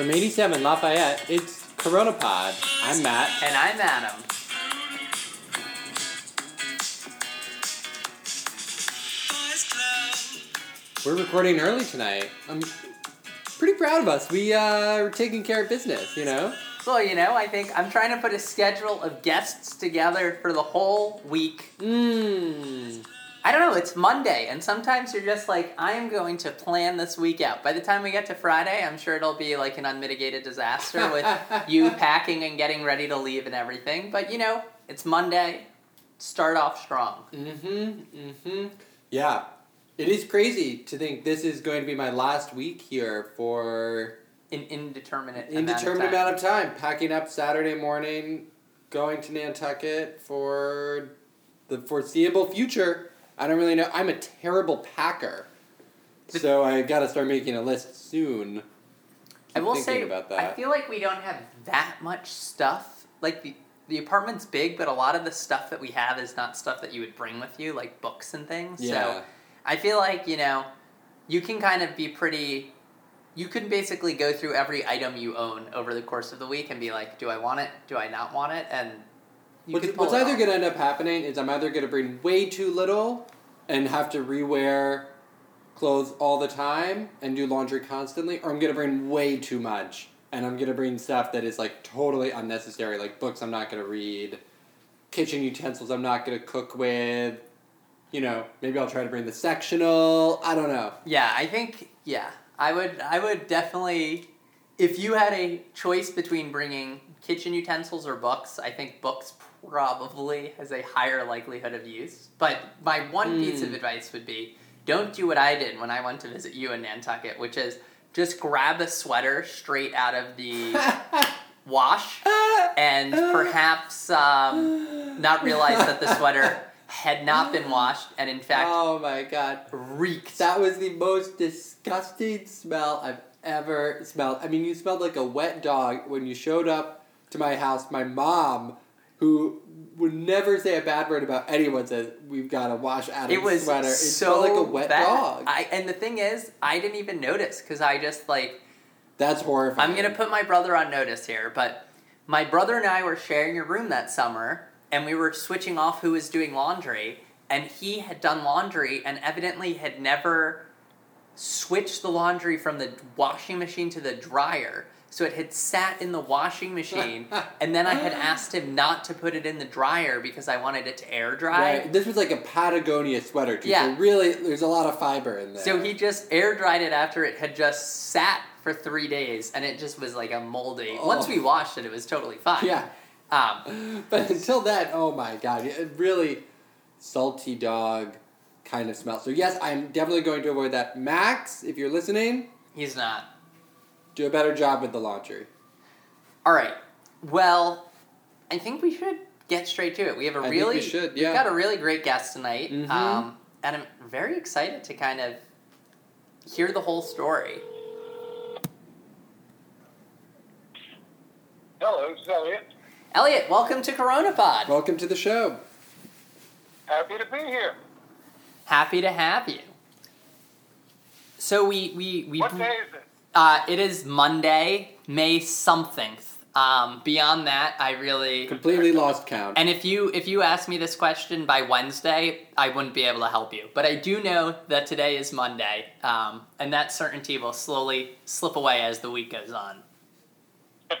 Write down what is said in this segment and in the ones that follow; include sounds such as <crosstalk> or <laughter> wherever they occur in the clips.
From 87 Lafayette, it's Corona Pod. I'm Matt. And I'm Adam. We're recording early tonight. I'm pretty proud of us. We uh, are taking care of business, you know? Well, you know, I think I'm trying to put a schedule of guests together for the whole week. Mmm. I don't know, it's Monday, and sometimes you're just like, I am going to plan this week out. By the time we get to Friday, I'm sure it'll be like an unmitigated disaster with <laughs> you packing and getting ready to leave and everything. But, you know, it's Monday. Start off strong. Mm-hmm. Mm-hmm. Yeah. It is crazy to think this is going to be my last week here for An indeterminate indeterminate amount amount of time. Packing up Saturday morning, going to Nantucket for the foreseeable future. I don't really know. I'm a terrible packer. So I got to start making a list soon. I will say, about that. I feel like we don't have that much stuff. Like the the apartment's big, but a lot of the stuff that we have is not stuff that you would bring with you, like books and things. Yeah. So I feel like you know, you can kind of be pretty. You can basically go through every item you own over the course of the week and be like, do I want it? Do I not want it? And What's, what's either going to end up happening is I'm either going to bring way too little and have to rewear clothes all the time and do laundry constantly, or I'm going to bring way too much and I'm going to bring stuff that is like totally unnecessary, like books I'm not going to read, kitchen utensils I'm not going to cook with. You know, maybe I'll try to bring the sectional. I don't know. Yeah, I think yeah, I would I would definitely if you had a choice between bringing kitchen utensils or books, I think books probably has a higher likelihood of use. But my one piece of Mm. advice would be don't do what I did when I went to visit you in Nantucket, which is just grab a sweater straight out of the <laughs> wash and perhaps um, not realize that the sweater had not been washed and in fact oh my god. reeked. That was the most disgusting smell I've ever smelled. I mean, you smelled like a wet dog when you showed up to my house. My mom, who would never say a bad word about anyone, says we've got to wash Adam's it was sweater. It so like a wet bad. dog. I and the thing is, I didn't even notice because I just like That's horrifying. I'm gonna put my brother on notice here, but my brother and I were sharing a room that summer, and we were switching off who was doing laundry, and he had done laundry and evidently had never switched the laundry from the washing machine to the dryer. So it had sat in the washing machine, <laughs> and then I had asked him not to put it in the dryer because I wanted it to air dry. Right. This was like a Patagonia sweater, too. Yeah. So really, there's a lot of fiber in there. So he just air dried it after it had just sat for three days, and it just was like a moldy. Once Oh. we washed it, it was totally fine. Yeah. Um, <laughs> But until then, oh my god, it really salty dog kind of smell. So yes, I'm definitely going to avoid that. Max, if you're listening, he's not. Do a better job with the laundry. All right. Well, I think we should get straight to it. We have a I think really we should, yeah. we've got a really great guest tonight, Mhm. um, and I'm very excited to kind of hear the whole story. Hello, this is Elliot. Elliot, welcome to Corona Pod. Welcome to the show. Happy to be here. Happy to have you. So we we we What day is it? Uh, it is Monday, May something. Um, beyond that, I really Completely lost count. and if you if you ask me this question by Wednesday, I wouldn't be able to help you. But I do know that today is Monday, um, and that certainty will slowly slip away as the week goes on. <laughs>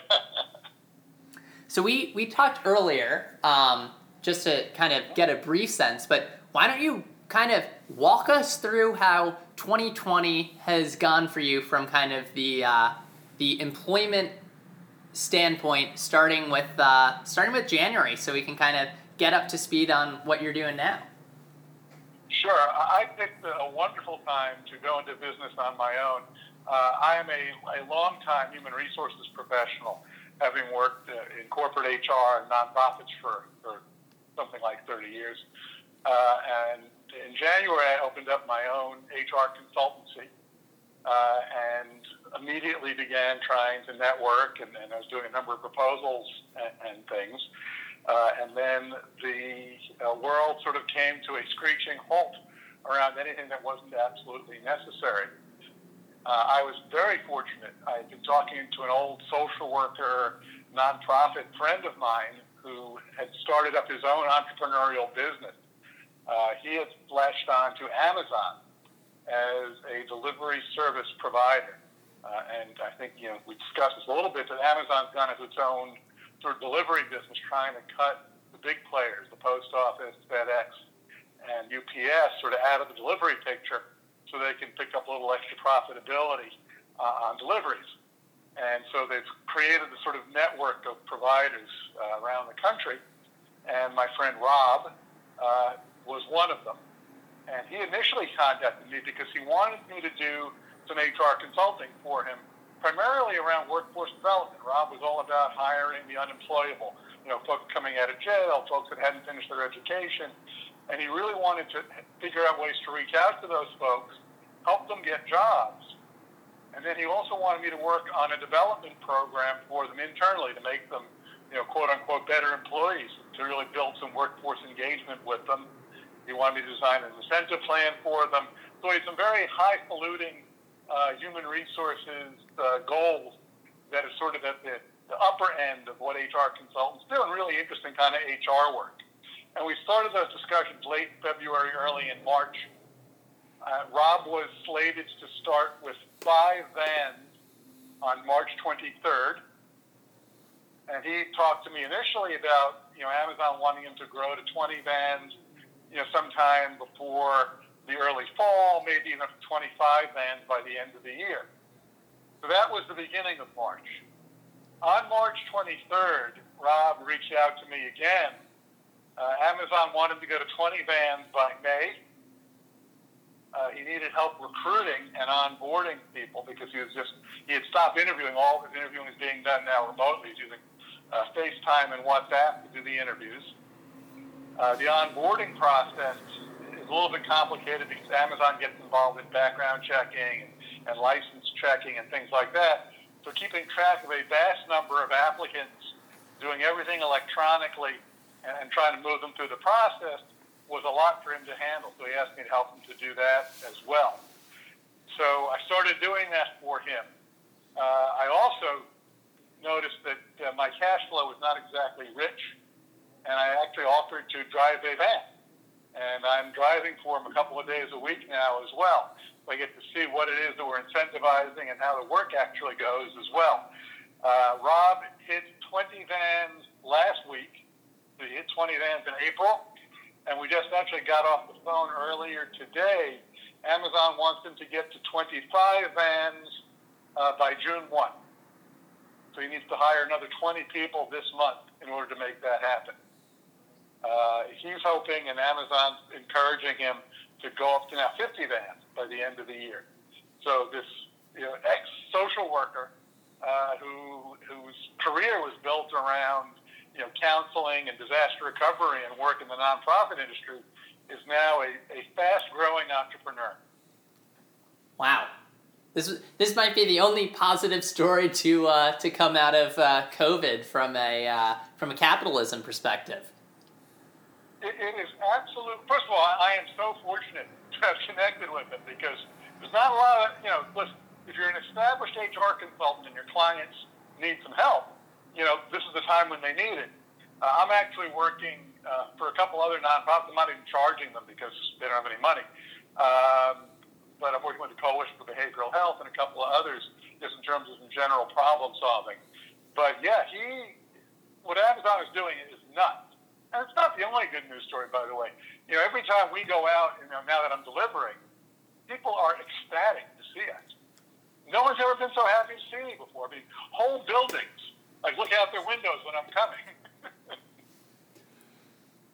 So we we talked earlier, um, just to kind of get a brief sense. But why don't you kind of walk us through how 2020 has gone for you from kind of the uh, the employment standpoint, starting with uh, starting with January, so we can kind of get up to speed on what you're doing now. Sure. I picked a wonderful time to go into business on my own. Uh, I am a, a long-time human resources professional, having worked uh, in corporate HR and nonprofits for, for something like 30 years. Uh, and in January, I opened up my own HR consultancy uh, and immediately began trying to network, and, and I was doing a number of proposals and, and things. Uh, and then the uh, world sort of came to a screeching halt around anything that wasn't absolutely necessary. Uh, I was very fortunate. I had been talking to an old social worker, nonprofit friend of mine who had started up his own entrepreneurial business. Uh, he has latched on to Amazon as a delivery service provider. Uh, and I think, you know, we discussed this a little bit, that Amazon's gone into its own sort of delivery business, trying to cut the big players, the post office, FedEx, and UPS, sort of out of the delivery picture so they can pick up a little extra profitability uh, on deliveries. And so they've created the sort of network of providers uh, around the country. And my friend Rob uh, was one of them. And he initially contacted me because he wanted me to do some HR consulting for him, primarily around workforce development. Rob was all about hiring the unemployable, you know, folks coming out of jail, folks that hadn't finished their education, and he really wanted to figure out ways to reach out to those folks, help them get jobs. And then he also wanted me to work on a development program for them internally to make them, you know, quote unquote, better employees, to really build some workforce engagement with them. He wanted me to design an incentive plan for them. So he had some very highfalutin uh, human resources uh, goals that are sort of at the, the upper end of what HR consultants do and really interesting kind of HR work. And we started those discussions late February, early in March. Uh, Rob was slated to start with five vans on March 23rd. And he talked to me initially about, you know, Amazon wanting him to grow to 20 vans, sometime before the early fall, maybe even 25 vans by the end of the year. So that was the beginning of March. On March 23rd, Rob reached out to me again uh, Amazon wanted to go to 20 vans by May. Uh, he needed help recruiting and onboarding people because he was just he had stopped interviewing. All his interviewing is being done now remotely. Using uh, FaceTime and WhatsApp to do the interviews. Uh, the onboarding process is a little bit complicated because Amazon gets involved in background checking and, and license checking and things like that. So keeping track of a vast number of applicants, doing everything electronically and, and trying to move them through the process was a lot for him to handle. So he asked me to help him to do that as well. So I started doing that for him. Uh, I also noticed that uh, my cash flow was not exactly rich, and I actually offered to drive a van. And I'm driving for him a couple of days a week now as well. So I get to see what it is that we're incentivizing and how the work actually goes as well. Uh, Rob hit 20 vans last week He hit 20 vans in April, and we just actually got off the phone earlier today. Amazon wants them to get to 25 vans uh, by June 1. So he needs to hire another 20 people this month in order to make that happen. Uh, he's hoping, and Amazon's encouraging him to go up to now 50 vans by the end of the year. So this you know, ex-social worker uh, who whose career was built around you know, counseling and disaster recovery and work in the nonprofit industry is now a, a fast growing entrepreneur. Wow. This, this might be the only positive story to, uh, to come out of uh, COVID from a, uh, from a capitalism perspective. It, it is absolute. First of all, I, I am so fortunate <laughs> to have connected with him because there's not a lot of, you know, listen, if you're an established HR consultant and your clients need some help, you know, this is the time when they need it. Uh, I'm actually working uh, for a couple other nonprofits. I'm not even charging them because they don't have any money. Um, but I'm working with the Coalition for Behavioral Health and a couple of others just in terms of some general problem solving. But yeah, he, what Amazon is doing is nuts. And it's not the only good news story, by the way. You know, every time we go out, you know, now that I'm delivering, people are ecstatic to see us. No one's ever been so happy to see me before. I mean, whole buildings like look out their windows when I'm coming. <laughs>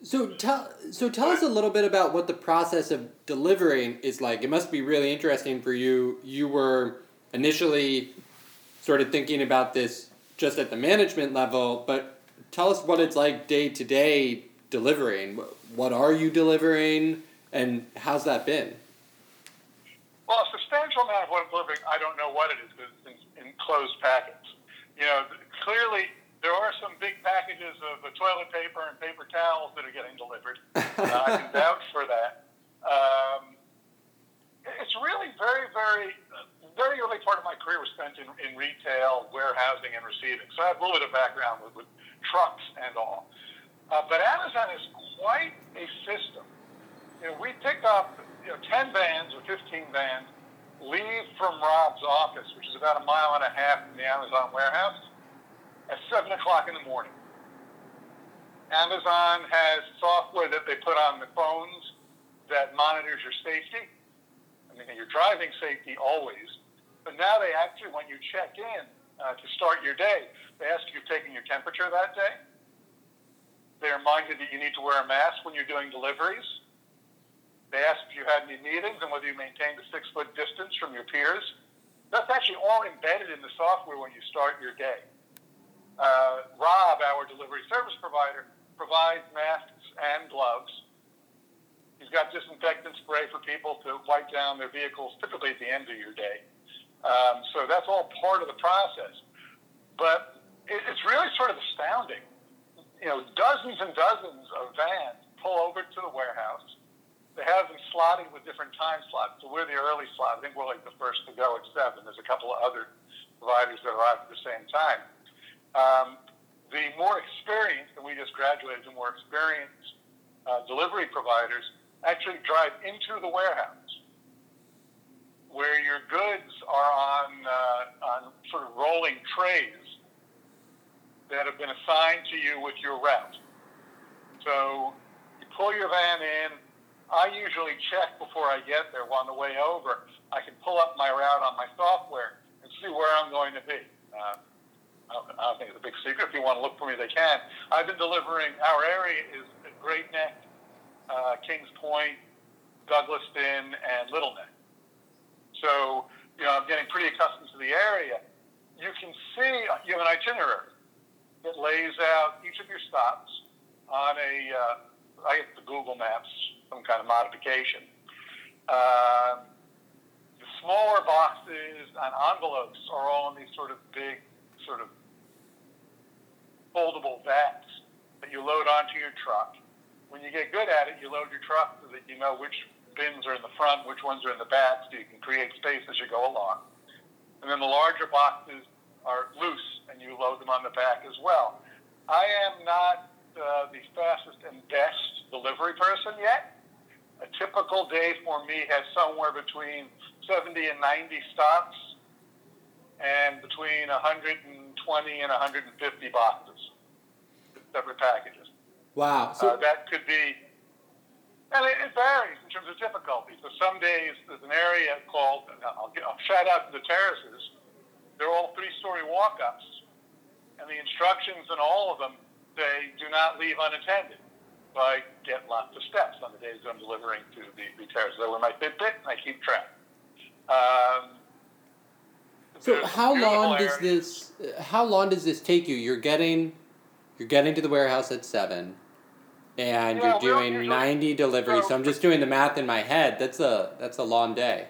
so tell so tell us a little bit about what the process of delivering is like. It must be really interesting for you. You were initially sort of thinking about this just at the management level, but tell us what it's like day to day delivering. What are you delivering, and how's that been? Well, a substantial amount of what I'm delivering, I don't know what it is because it's in, in closed packets. You know, clearly there are some big packages of toilet paper and paper towels that are getting delivered. <laughs> Uh, I can vouch for that. Um, it's really very, very very early part of my career was spent in, in retail, warehousing, and receiving. So I have a little bit of background with, with trucks and all. Uh, but Amazon is quite a system. You know, we pick up you know, 10 vans or 15 vans, leave from Rob's office, which is about a mile and a half from the Amazon warehouse, at 7 o'clock in the morning. Amazon has software that they put on the phones that monitors your safety. I mean, your driving safety always. But now they actually, when you check in uh, to start your day, they ask you if you're taking your temperature that day. They remind you that you need to wear a mask when you're doing deliveries. They ask if you had any meetings and whether you maintained a six foot distance from your peers. That's actually all embedded in the software when you start your day. Uh, Rob, our delivery service provider, provides masks and gloves. He's got disinfectant spray for people to wipe down their vehicles, typically at the end of your day. Um, so that's all part of the process. But it, it's really sort of astounding. You know, dozens and dozens of vans pull over to the warehouse. They have them slotted with different time slots. So we're the early slot. I think we're like the first to go at seven. There's a couple of other providers that arrive at the same time. Um, the more experienced, and we just graduated, the more experienced uh, delivery providers actually drive into the warehouse where your goods are on, uh, on sort of rolling trays that have been assigned to you with your route. So you pull your van in. I usually check before I get there on the way over. I can pull up my route on my software and see where I'm going to be. Uh, I don't think it's a big secret. If you want to look for me, they can. I've been delivering. Our area is Great Neck, uh, Kings Point, Douglaston, and Little Neck. So you know, I'm getting pretty accustomed to the area. You can see you have an itinerary that lays out each of your stops on a, uh, I guess the Google Maps, some kind of modification. Uh, the smaller boxes and envelopes are all in these sort of big sort of foldable vats that you load onto your truck. When you get good at it, you load your truck so that you know which bins are in the front, which ones are in the back, so you can create space as you go along. And then the larger boxes are loose, and you load them on the back as well. I am not uh, the fastest and best delivery person yet. A typical day for me has somewhere between 70 and 90 stops and between 120 and 150 boxes, separate packages. Wow. So uh, that could be, and it, it, varies in terms of difficulty. So some days there's an area called, I'll, get, I'll shout out to the terraces, they're all three-story walk-ups, and the instructions in all of them say do not leave unattended. So I get lots of steps on the days I'm delivering to the, the terraces. I wear my Fitbit and I keep track. Um, so how long does this? How long does this take you? You're getting, you're getting to the warehouse at seven, and yeah, you're doing usually, ninety deliveries. So I'm just doing the math in my head. That's a that's a long day.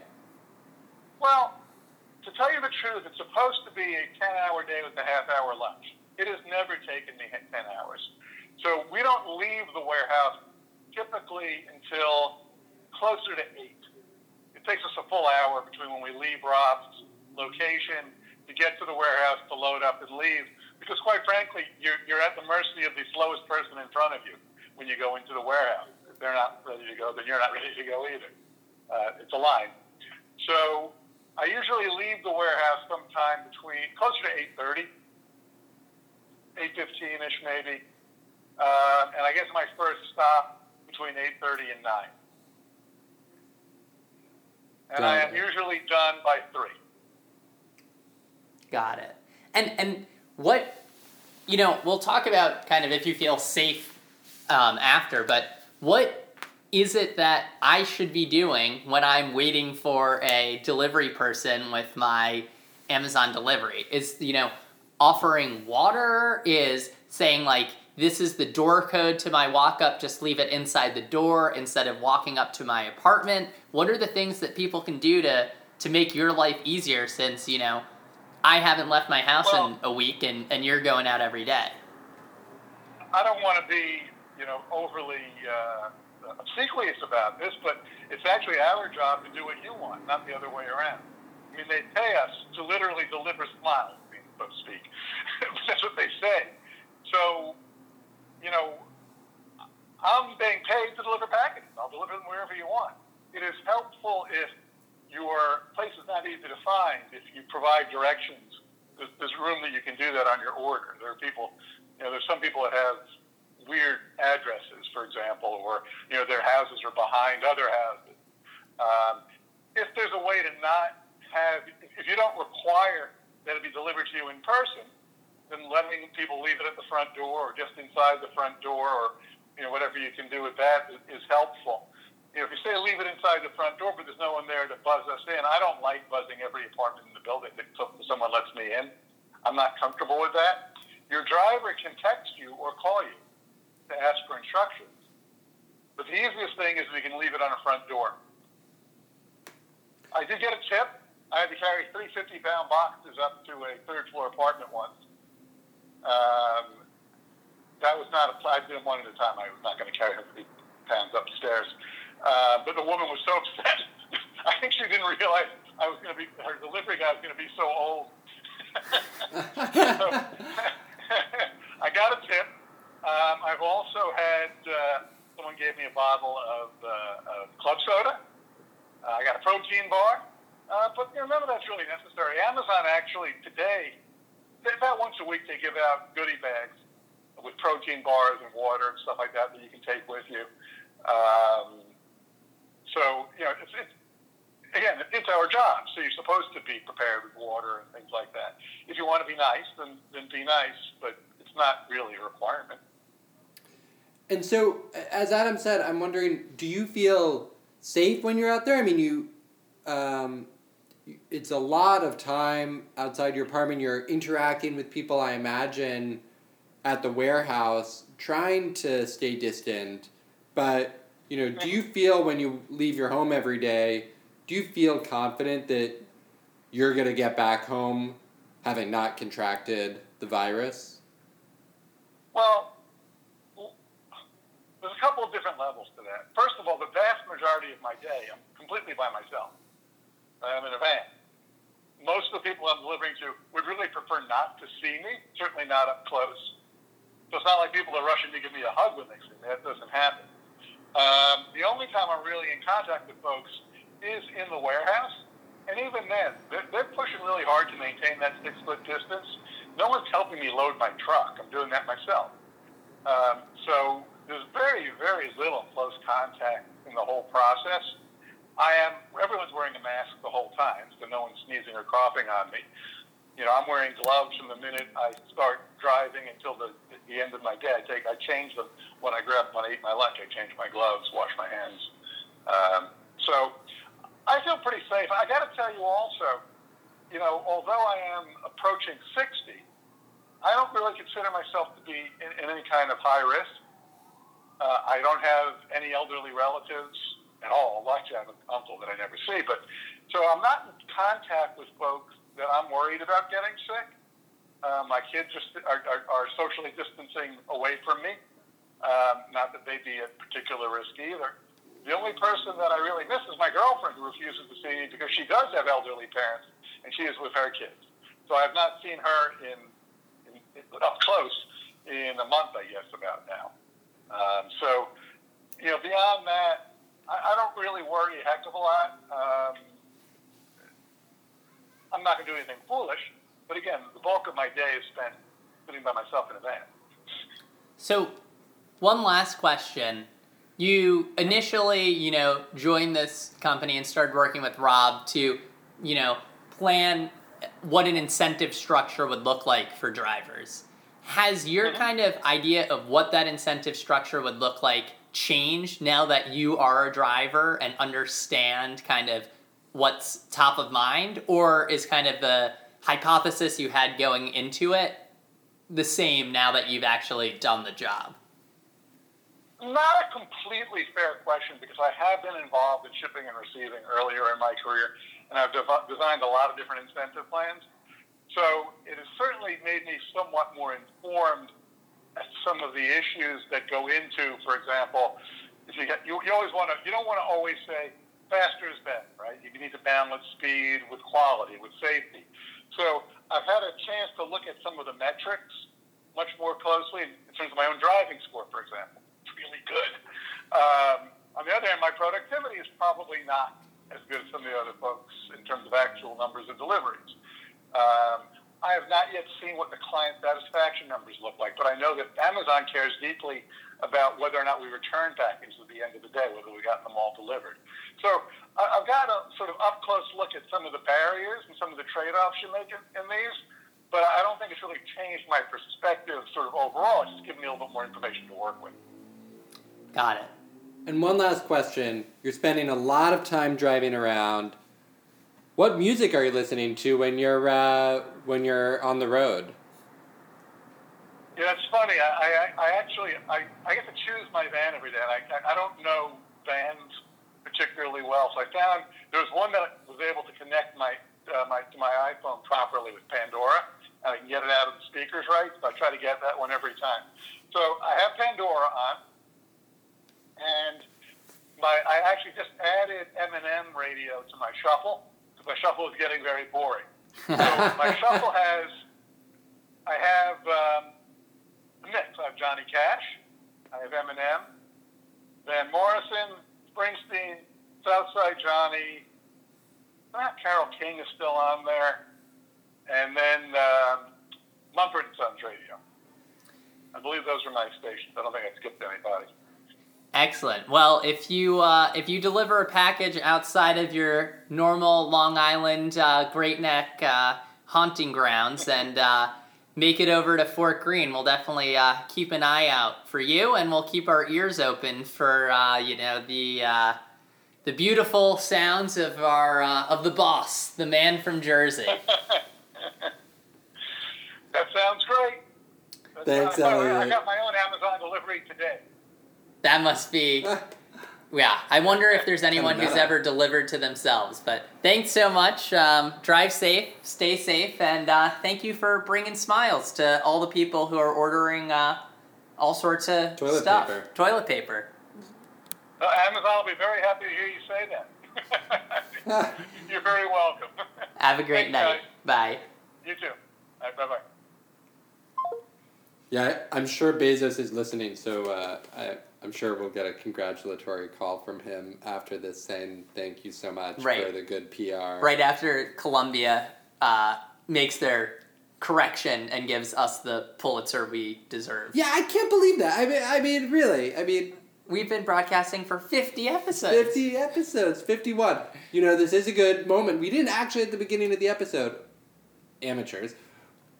Well, to tell you the truth, it's supposed to be a ten-hour day with a half-hour lunch. It has never taken me ten hours. So we don't leave the warehouse typically until closer to eight. It takes us a full hour between when we leave Rob's location to get to the warehouse to load up and leave. Because quite frankly, you're, you're at the mercy of the slowest person in front of you when you go into the warehouse. If they're not ready to go, then you're not <laughs> ready to go either. Uh, it's a line. So I usually leave the warehouse sometime between closer to 8:30, 8:15ish maybe, uh, and I guess my first stop between 8:30 and 9. And I am usually done by three. Got it. And and what you know, we'll talk about kind of if you feel safe um, after, but what is it that I should be doing when I'm waiting for a delivery person with my Amazon delivery? Is you know, offering water is saying like this is the door code to my walk up just leave it inside the door instead of walking up to my apartment what are the things that people can do to to make your life easier since you know I haven't left my house well, in a week, and, and you're going out every day. I don't want to be, you know, overly uh, obsequious about this, but it's actually our job to do what you want, not the other way around. I mean, they pay us to literally deliver smiles, so to speak. <laughs> That's what they say. So, you know, I'm being paid to deliver packages. I'll deliver them wherever you want. It is helpful if your place is not easy to find, if you provide directions. There's, there's room that you can do that on your order. There are people, you know, there's some people that have weird addresses, for example, or, you know, their houses are behind other houses. Um, if there's a way to not have, if you don't require that it be delivered to you in person, then letting people leave it at the front door or just inside the front door or you know whatever you can do with that is, helpful. You know, if you say leave it inside the front door, but there's no one there to buzz us in, I don't like buzzing every apartment in the building that someone lets me in. I'm not comfortable with that. Your driver can text you or call you to ask for instructions. But the easiest thing is we can leave it on a front door. I did get a tip. I had to carry three 50 pound boxes up to a third floor apartment once. Um, that was not a, I did one at a time. I was not going to carry her three pounds upstairs. Uh, but the woman was so <laughs> upset. I think she didn't realize I was going to be, her delivery guy was going to be so old. <laughs> so, <laughs> I got a tip. Um, I've also had, uh, someone gave me a bottle of, uh, of club soda. Uh, I got a protein bar. Uh, but you know, none of that's really necessary. Amazon actually today about once a week they give out goodie bags with protein bars and water and stuff like that that you can take with you. Um, so you know, it's, it's again, it's our job. So you're supposed to be prepared with water and things like that. If you want to be nice, then then be nice, but it's not really a requirement. And so, as Adam said, I'm wondering, do you feel safe when you're out there? I mean, you um, it's a lot of time outside your apartment. You're interacting with people, I imagine, at the warehouse, trying to stay distant. But, you know, do you feel when you leave your home every day, do you feel confident that you're going to get back home having not contracted the virus? Well, a couple of different levels to that. First of all, the vast majority of my day, I'm completely by myself. I'm in a van. Most of the people I'm delivering to would really prefer not to see me, certainly not up close. So it's not like people are rushing to give me a hug when they see me. That doesn't happen. Um, the only time I'm really in contact with folks is in the warehouse. And even then, they're, they're pushing really hard to maintain that six foot distance. No one's helping me load my truck. I'm doing that myself. Um, so there's very, very little close contact in the whole process. I am. Everyone's wearing a mask the whole time, so no one's sneezing or coughing on me. You know, I'm wearing gloves from the minute I start driving until the, the end of my day. I take, I change them when I grab, when I eat my lunch. I change my gloves, wash my hands. Um, so I feel pretty safe. I got to tell you also, you know, although I am approaching 60, I don't really consider myself to be in, in any kind of high risk. Uh, I don't have any elderly relatives at all. I'll have an uncle that I never see. But so I'm not in contact with folks that I'm worried about getting sick. Uh, my kids just are, are, are socially distancing away from me. Um, not that they'd be at particular risk either. The only person that I really miss is my girlfriend who refuses to see me because she does have elderly parents and she is with her kids. So I've not seen her in, in, in up close in a month, I guess, about now. Um, so, you know, beyond that, I, I don't really worry a heck of a lot. Um, I'm not going to do anything foolish, but again, the bulk of my day is spent sitting by myself in a van. So, one last question. You initially, you know, joined this company and started working with Rob to, you know, plan what an incentive structure would look like for drivers. Has your mm-hmm. kind of idea of what that incentive structure would look like changed now that you are a driver and understand kind of what's top of mind? Or is kind of the hypothesis you had going into it the same now that you've actually done the job? Not a completely fair question because I have been involved in shipping and receiving earlier in my career, and I've designed a lot of different incentive plans. So it has certainly made me somewhat more informed at some of the issues that go into, for example, if you get, you, you always want to, you don't want to always say, faster is better, right? You need to balance speed with quality, with safety. So I've had a chance to look at some of the metrics much more closely in terms of my own driving score, for example. It's really good. Um, on the other hand, my productivity is probably not as good as some of the other folks in terms of actual numbers of deliveries. Um, I have not yet seen what the client satisfaction numbers look like, but I know that Amazon cares deeply about whether or not we return packages at the end of the day, whether we got them all delivered. So I've got a sort of up close look at some of the barriers and some of the trade offs you make in, in these, but I don't think it's really changed my perspective sort of overall. It's just given me a little bit more information to work with. Got it. And one last question. You're spending a lot of time driving around. What music are you listening to when you're uh, when you're on the road? Yeah, it's funny. I, I, I actually I, I get to choose my van every day. I, I don't know vans particularly well, so I found there was one that was able to connect my uh, my to my iPhone properly with Pandora, and I can get it out of the speakers right. So I try to get that one every time. So I have Pandora on and my I actually just added Eminem radio to my shuffle my shuffle is getting very boring. <laughs> So my shuffle has I have um, a mix. I have Johnny Cash, I have Eminem, Van Morrison, Springsteen, Southside Johnny. Ah, Carole King is still on there, and then um, Mumford and Sons radio. I believe those are my stations. I don't think I skipped anybody. Excellent. Well, if you uh, if you deliver a package outside of your normal Long Island uh, Great Neck uh, haunting grounds and uh, make it over to Fort Greene, we'll definitely uh, keep an eye out for you, and we'll keep our ears open for uh, you know the the beautiful sounds of our of the boss, the man from Jersey. <laughs> that sounds great. Thanks, Elliot. I got my own Amazon delivery today. That must be. <laughs> Yeah, I wonder if there's anyone who's ever delivered to themselves. But thanks so much. Um, drive safe, stay safe, and uh, thank you for bringing smiles to all the people who are ordering uh, all sorts of Toilet stuff. paper. Toilet paper. Uh, Amazon will be very happy to hear you say that. <laughs> You're very welcome. Have a great Thanks, night. guys. Bye. You too. bye bye. Yeah, I- I'm sure Bezos is listening, so uh, I, I'm sure we'll get a congratulatory call from him after this saying thank you so much Right. for the good PR. Right after Columbia uh, makes their correction and gives us the Pulitzer we deserve. Yeah, I can't believe that. I mean, I mean, really. I mean, We've been broadcasting for 50 episodes. 50 episodes, 51. You know, this is a good moment. We didn't actually at the beginning of the episode, amateurs,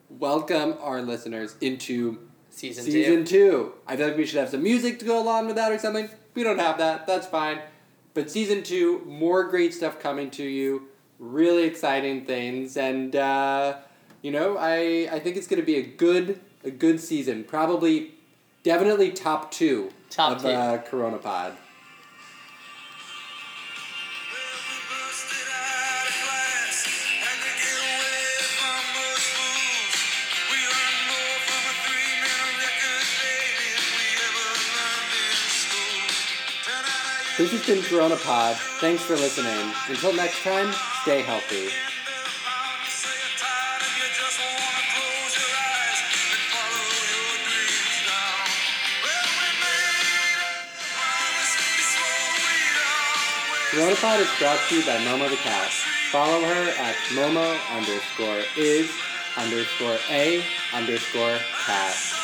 welcome our listeners into Season, season two. two. I feel like we should have some music to go along with that or something. We don't have that. That's fine. But season two, more great stuff coming to you. Really exciting things, and uh, you know, I I think it's going to be a good a good season. Probably, definitely top two Top of two. Uh, Corona Pod. This has been Corona Pod. Thanks for listening. Until next time, stay healthy. Corona Pod is brought to you by Momo the Cat. Follow her at Momo underscore is underscore a underscore cat.